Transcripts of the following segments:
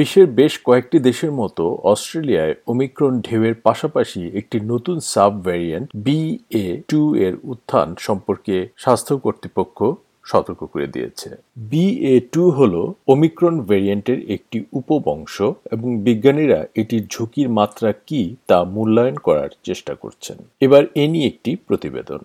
বিশ্বের বেশ কয়েকটি দেশের মতো অস্ট্রেলিয়ায় ওমিক্রন ঢেউয়ের পাশাপাশি একটি নতুন sub variant B A two এর উত্থান সম্পর্কে স্বাস্থ্য কর্তৃপক্ষ সতর্ক করে দিয়েছে। বি এ টু হল ওমিক্রন ভ্যারিয়েন্টের একটি উপবংশ এবং বিজ্ঞানীরা এটির ঝুঁকির মাত্রা কি তা মূল্যায়ন করার চেষ্টা করছেন। এবার এ নিয়ে একটি প্রতিবেদন।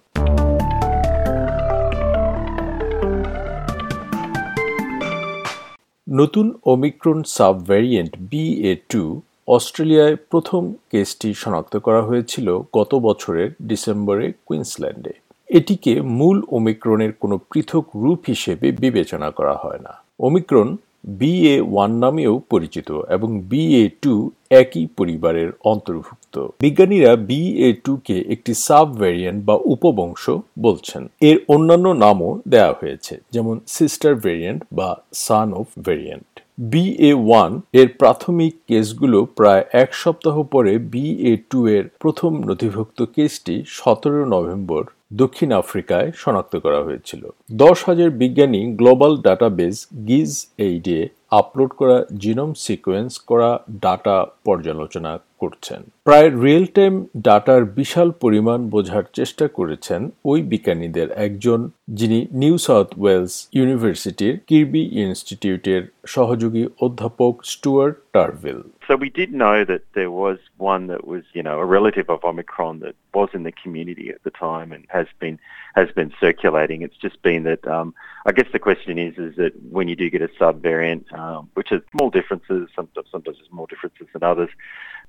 নতুন omicron sub variant B A two অস্ট্রেলিয়ায় প্রথম কেসটি শনাক্ত করা হয়েছিল গত বছরের ডিসেম্বরে কুইন্সল্যান্ডে। এটিকে মূল ওমিক্রনের কোনো পৃথক রূপ হিসেবে বিবেচনা করা হয় না। ওমিক্রন বিএ ওয়ান নামেও পরিচিত এবং বিএ টু একই পরিবারের অন্তর্ভুক্ত। বিজ্ঞানীরা বিএ টু কে একটি সাব ভ্যারিয়েন্ট বা উপবংশ বলছেন। এর অন্যান্য নামও দেওয়া হয়েছে, যেমন সিস্টার ভ্যারিয়েন্ট বা সান অফ ভ্যারিয়েন্ট। বিএ ওয়ানের প্রাথমিক কেসগুলো প্রায় এক সপ্তাহ পরে বিএ টু এর প্রথম নথিভুক্ত কেসটি সতেরো নভেম্বর দক্ষিণ আফ্রিকায় শনাক্ত করা হয়েছিল। দশ হাজার বিজ্ঞানী গ্লোবাল ডাটাবেস গিজ এইডে আপলোড করা জিনোম সিকোয়েন্স করা ডাটা পর্যালোচনা করছেন প্রায় রিয়েল টাইম ডাটার বিশাল পরিমাণ বোঝার চেষ্টা করেছেন ওই বিজ্ঞানীদের একজন যিনি নিউ সাউথ ওয়েলস ইউনিভার্সিটির কিরবি ইনস্টিটিউটের সহযোগী অধ্যাপক Stuart Turville So we did know that there was one that was, you know, a relative of Omicron that was in the community at the time and has been has been circulating. It's just been that um, I guess the question is is that when you do get a subvariant, um, which has small differences, sometimes sometimes there's more differences than others,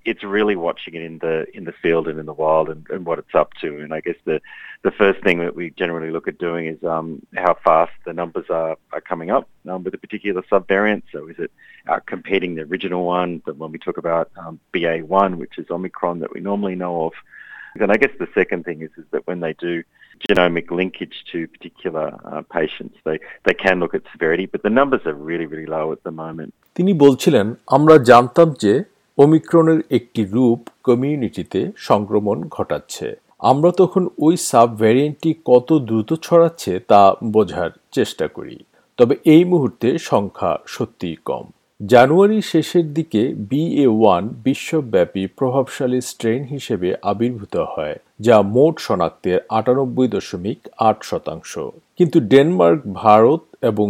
it's really watching it in the in the field and in the wild and, and what it's up to. And I guess the the first thing that we generally look at doing is um, how fast the numbers are, are coming up um, with a particular subvariant. So is it out competing the original one? But when we talk about um, BA1, which is Omicron that we normally know of, and I guess the second thing is is that when they do genomic linkage to particular uh, patients, they they can look at severity, but the numbers are really really low at the moment. তিনি বলছিলেন আমরা জানতাম যে ওমিক্রনের একটি রূপ কমিউনিটিতে সংক্রমণ ঘটাচ্ছে। আমরা তখন ওই সাব ভ্যারিয়েন্টটি কত দ্রুত ছড়াচ্ছে তা বোঝার চেষ্টা করি। তবে এই মুহূর্তে সংখ্যা সত্যিই কম। জানুয়ারি শেষের দিকে বিএ ওয়ান বিশ্বব্যাপী প্রভাবশালী স্ট্রেন হিসেবে আবির্ভূত হয়, যা মোট শনাক্তের আটানব্বই দশমিক আট শতাংশ। কিন্তু ডেনমার্ক, ভারত এবং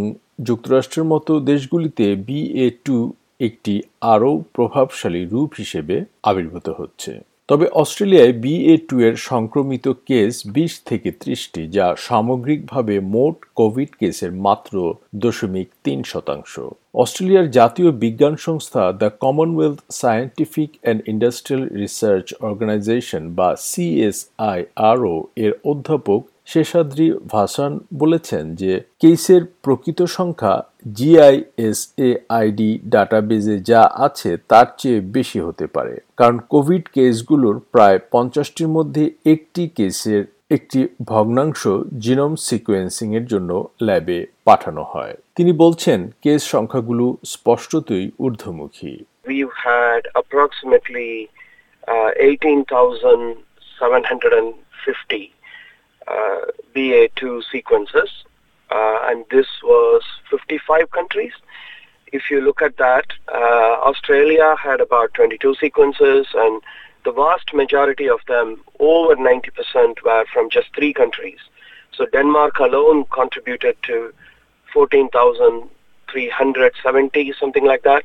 যুক্তরাষ্ট্রের মতো দেশগুলিতে বিএ টু একটি আরও প্রভাবশালী রূপ হিসেবে আবির্ভূত হচ্ছে। তবে অস্ট্রেলিয়ায় বিএ টু এর সংক্রমিত কেস বিশ থেকে ত্রিশটি, যা সামগ্রিকভাবে মোট কোভিড কেসের মাত্র দশমিক তিন শতাংশ। অস্ট্রেলিয়ার জাতীয় বিজ্ঞান সংস্থা the Commonwealth Scientific and Industrial Research Organisation, বা সিএসআইআরও এর অধ্যাপক শেষাদ্রি ভাসান বলেছেন যে কেসের প্রকৃত সংখ্যা জিআইএসএআইডি ডাটাবেজে যা আছে তার চেয়ে বেশি হতে পারে। কারণ কোভিড কেসগুলোর প্রায় পঞ্চাশটির মধ্যে একটি কেসের একটি ভগ্নাংশ জিনোম সিকোয়েন্সিং এর জন্য ল্যাবে পাঠানো হয়। তিনি বলছেন কেস সংখ্যাগুলো স্পষ্টতই ঊর্ধ্বমুখী। We've had approximately uh, 18,750 uh, BA2 sequences, uh, and this was 55 countries. If you look at that, uh, Australia had about 22 sequences, and the vast majority of them, over 90%, were from just three countries. So Denmark alone contributed to 14,370, something like that.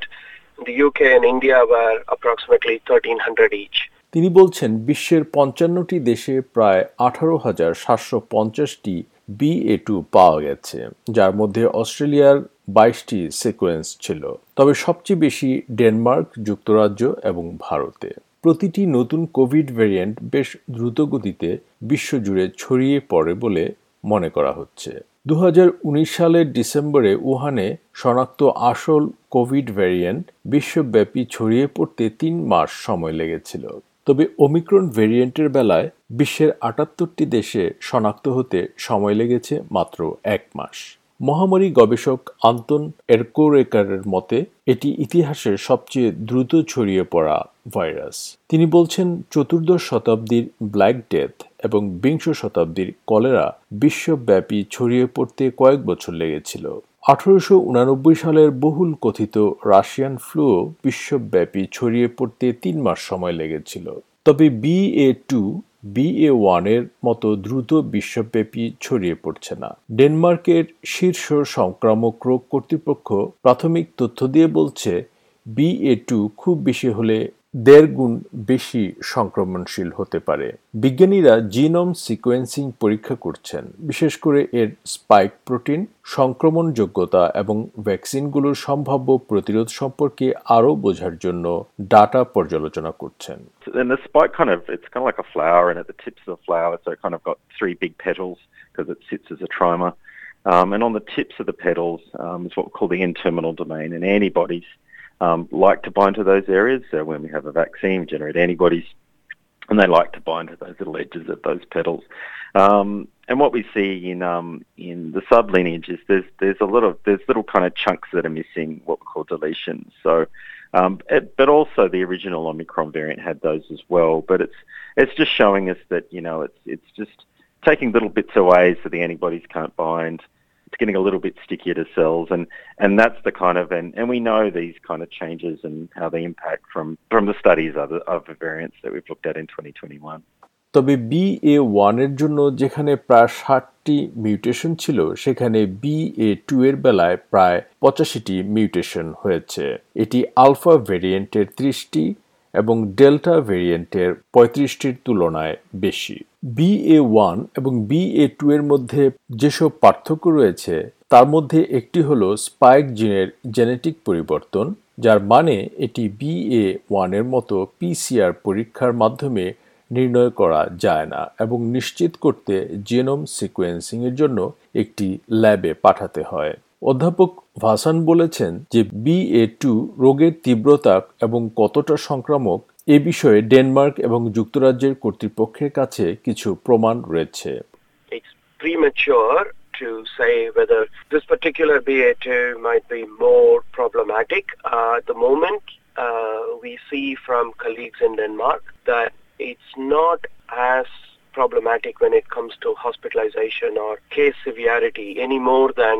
The UK and India were approximately 1,300 each. তিনি বলছেন, বিশ্বের পঞ্চান্নটি দেশে প্রায় আঠারো হাজার সাতশো পঞ্চাশটি BA two পাওয়া গেছে, যার মধ্যে অস্ট্রেলিয়ার বাইশটি সিকোয়েন্স ছিল। তবে সবচেয়ে বেশি ডেনমার্ক, যুক্তরাজ্য এবং ভারতে। প্রতিটি নতুন কোভিড ভ্যারিয়েন্ট বেশ দ্রুতগতিতে বিশ্বজুড়ে ছড়িয়ে পড়ে বলে মনে করা হচ্ছে। দু হাজার উনিশ সালের ডিসেম্বরে উহানে শনাক্ত আসল কোভিড ভ্যারিয়েন্ট বিশ্বব্যাপী ছড়িয়ে পড়তে তিন মাস সময় লেগেছিল। তবে ওমিক্রন ভেরিয়েন্টের বেলায় বিশ্বের আটাত্তরটি দেশে শনাক্ত হতে সময় লেগেছে মাত্র এক মাস। মহামারী গবেষক আন্তন এরকোরেকারের মতে, এটি ইতিহাসের সবচেয়ে দ্রুত ছড়িয়ে পড়া ভাইরাস। তিনি বলছেন, চতুর্দশ শতাব্দীর ব্ল্যাক ডেথ এবং বিংশ শতাব্দীর কলেরা বিশ্বব্যাপী ছড়িয়ে পড়তে কয়েক বছর লেগেছিল। আঠারোশো উনানব্বই সালের বহুল কথিত রাশিয়ান ফ্লুও বিশ্বব্যাপী ছড়িয়ে পড়তে তিন মাস সময় লেগেছিল। তবে বিএ টু বিএ ওয়ানের মতো দ্রুত বিশ্বব্যাপী ছড়িয়ে পড়ছে না। ডেনমার্কের শীর্ষ সংক্রামক রোগ কর্তৃপক্ষ প্রাথমিক তথ্য দিয়ে বলছে বিএ টু খুব বেশি হলে দেড় গুণ বেশি সংক্রমণশীল হতে পারে। বিজ্ঞানীরা জিনোম সিকোয়েন্সিং পরীক্ষা করছেন। বিশেষ করে এর স্পাইক প্রোটিন সংক্রমণ যোগ্যতা এবং ভ্যাকসিনগুলোর সম্ভাব্য প্রতিরোধ সম্পর্কে আরও বোঝার জন্য ডাটা পর্যালোচনা করছেন। Um, and on the tips of the petals um, is what we call the N-terminal domain, and antibodies um, like to bind to those areas. So when we have a vaccine, we generate antibodies, and they like to bind to those little edges of those petals. Um, and what we see in um, in the sublineage is there's there's a lot of there's little kind of chunks that are missing, what we call deletions. So, um, it, but also the original Omicron variant had those as well. But it's it's just showing us that you know it's it's just taking little bits away so the antibodies can't bind getting a little bit stickier to cells and and that's the kind of and, and we know these kind of changes and how they impact from from the studies of the, of the variants that we've looked at in 2021 তবে B A ওয়ানের জন্য যেখানে প্রায় ষাটটি mutation ছিল সেখানে B A two এর বেলায় প্রায় পঁচাশিটি মিউটেশন হয়েছে এটি আলফা ভেরিয়েন্টের ত্রিশটি এবং ডেল্টা ভেরিয়েন্টের পঁয়ত্রিশটির তুলনায় বেশি বিএ ওয়ান এবং বিএ টু এর মধ্যে যেসব পার্থক্য রয়েছে, তার মধ্যে একটি হলো স্পাইক জিনের জেনেটিক পরিবর্তন, যার মানে এটি বিএ ওয়ানের মতো পিসিআর পরীক্ষার মাধ্যমে নির্ণয় করা যায় না এবং নিশ্চিত করতে জেনোম সিকোয়েন্সিংয়ের জন্য একটি ল্যাবে পাঠাতে হয়। অধ্যাপক ভাসান বলেছেন যে বিএ টু রোগের তীব্রতা এবং কতটা সংক্রামক এ বিষয়ে ডেনমার্ক এবং যুক্তরাজ্যের কর্তৃপক্ষের কাছে কিছু প্রমাণ রয়েছে to say whether this particular BA2 might be more problematic. Uh, at the moment, uh, we see from colleagues in Denmark that it's not as problematic when it comes to hospitalization or case severity any more than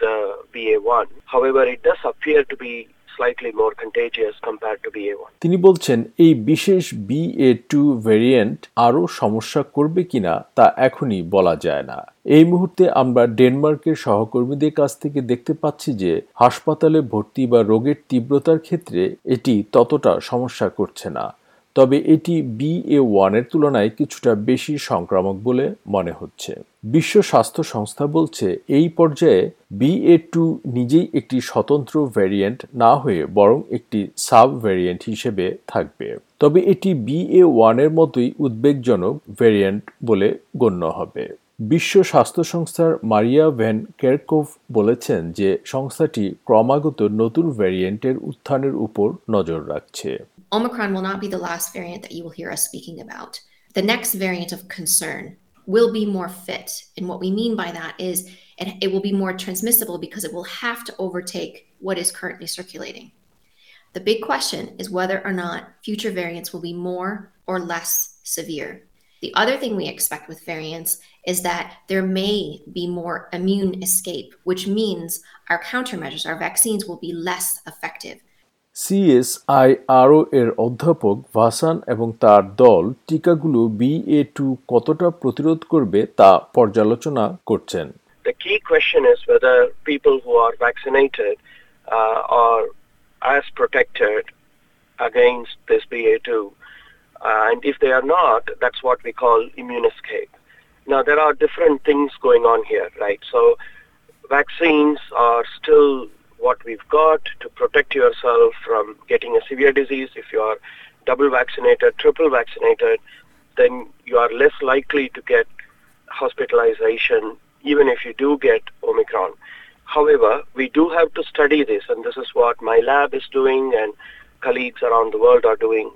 the BA1. However, it does appear to be slightly more contagious compared to BA1. তিনি বলছেন এই বিশেষ BA2 variant আরও সমস্যা করবে কিনা তা এখনই বলা যায় না এই মুহূর্তে আমরা ডেনমার্কের সহকর্মীদের কাছ থেকে দেখতে পাচ্ছি যে হাসপাতালে ভর্তি বা রোগের তীব্রতার ক্ষেত্রে এটি ততটা সমস্যা করছে না তবে এটি বিএ ওয়ানের তুলনায় কিছুটা বেশি সংক্রামক বলে মনে হচ্ছে। বিশ্ব স্বাস্থ্য সংস্থা বলছে, এই পর্যায়ে বিএ টু নিজেই একটি স্বতন্ত্র ভ্যারিয়েন্ট না হয়ে বরং একটি সাব ভ্যারিয়েন্ট হিসেবে থাকবে। তবে এটি বিএ ওয়ানের মতোই উদ্বেগজনক ভ্যারিয়েন্ট বলে গণ্য হবে। বিশ্ব স্বাস্থ্য সংস্থার মারিয়া ভ্যান কেরকোভ বলেছেন যে, সংস্থাটি ক্রমাগত নতুন ভ্যারিয়েন্টের উত্থানের উপর নজর রাখছে। Omicron will not be the last variant that you will hear us speaking about. The next variant of concern will be more fit. And what we mean by that is it, it will be more transmissible because it will have to overtake what is currently circulating. The big question is whether or not future variants will be more or less severe. The other thing we expect with variants is that there may be more immune escape, which means our countermeasures, our vaccines will be less effective. CSIRO এর অধ্যাপক ভাসান এবং তার দল টিকাগুলো BA two কতটা প্রতিরোধ করবে তা পর্যালোচনা করছেন The key question is whether people who are vaccinated uh, are as protected against this BA2. Uh, and if they are not, that's what we call immune escape. Now, there are different things going on here, right? So vaccines are still what we've got to protect yourself from getting a severe disease. If you are double vaccinated, triple vaccinated, then you are less likely to get hospitalization even if you do get Omicron. However, we do have to study this, and this is what my lab is doing and colleagues around the world are doing.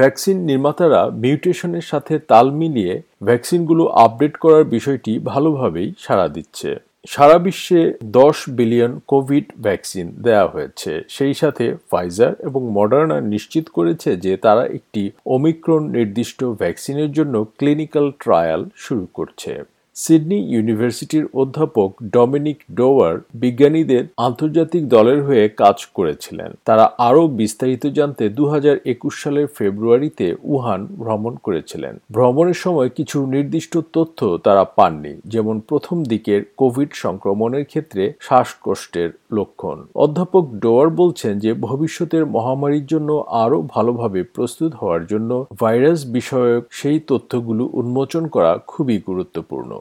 Vaccine নির্মাতারা মিউটেশনের সাথে তাল মিলিয়ে ভ্যাকসিনগুলো update করার বিষয়টি ভালোভাবেই সাড়া দিচ্ছে সারা বিশ্বে দশ বিলিয়ন কোভিড ভ্যাকসিন দেওয়া হয়েছে। সেই সাথে ফাইজার এবং মডার্না নিশ্চিত করেছে যে তারা একটি ওমিক্রন নির্দিষ্ট ভ্যাকসিনের জন্য ক্লিনিক্যাল ট্রায়াল শুরু করছে। সিডনি ইউনিভার্সিটির অধ্যাপক ডমিনিক ডোয়ার বিজ্ঞানীদের আন্তর্জাতিক দলের হয়ে কাজ করেছিলেন। তারা আরও বিস্তারিত জানতে দু হাজার একুশ সালের ফেব্রুয়ারিতে উহান ভ্রমণ করেছিলেন। ভ্রমণের সময় কিছু নির্দিষ্ট তথ্য তারা পাননি, যেমন প্রথম দিকের কোভিড সংক্রমণের ক্ষেত্রে শ্বাসকষ্টের লক্ষণ। অধ্যাপক ডোয়ার বলছেন যে, ভবিষ্যতের মহামারীর জন্য আরও ভালোভাবে প্রস্তুত হওয়ার জন্য ভাইরাস বিষয়ক সেই তথ্যগুলো উন্মোচন করা খুবই গুরুত্বপূর্ণ।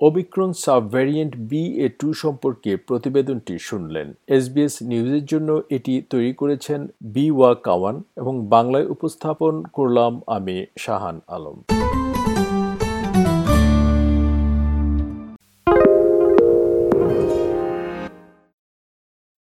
Omicron subvariant B A two সম্পর্কে প্রতিবেদনটি শুনলেন। এসবিএস নিউজের জন্য এটি তৈরি করেছেন বি ওয়া কাওয়ান এবং বাংলায় উপস্থাপন করলাম আমি শাহান আলম।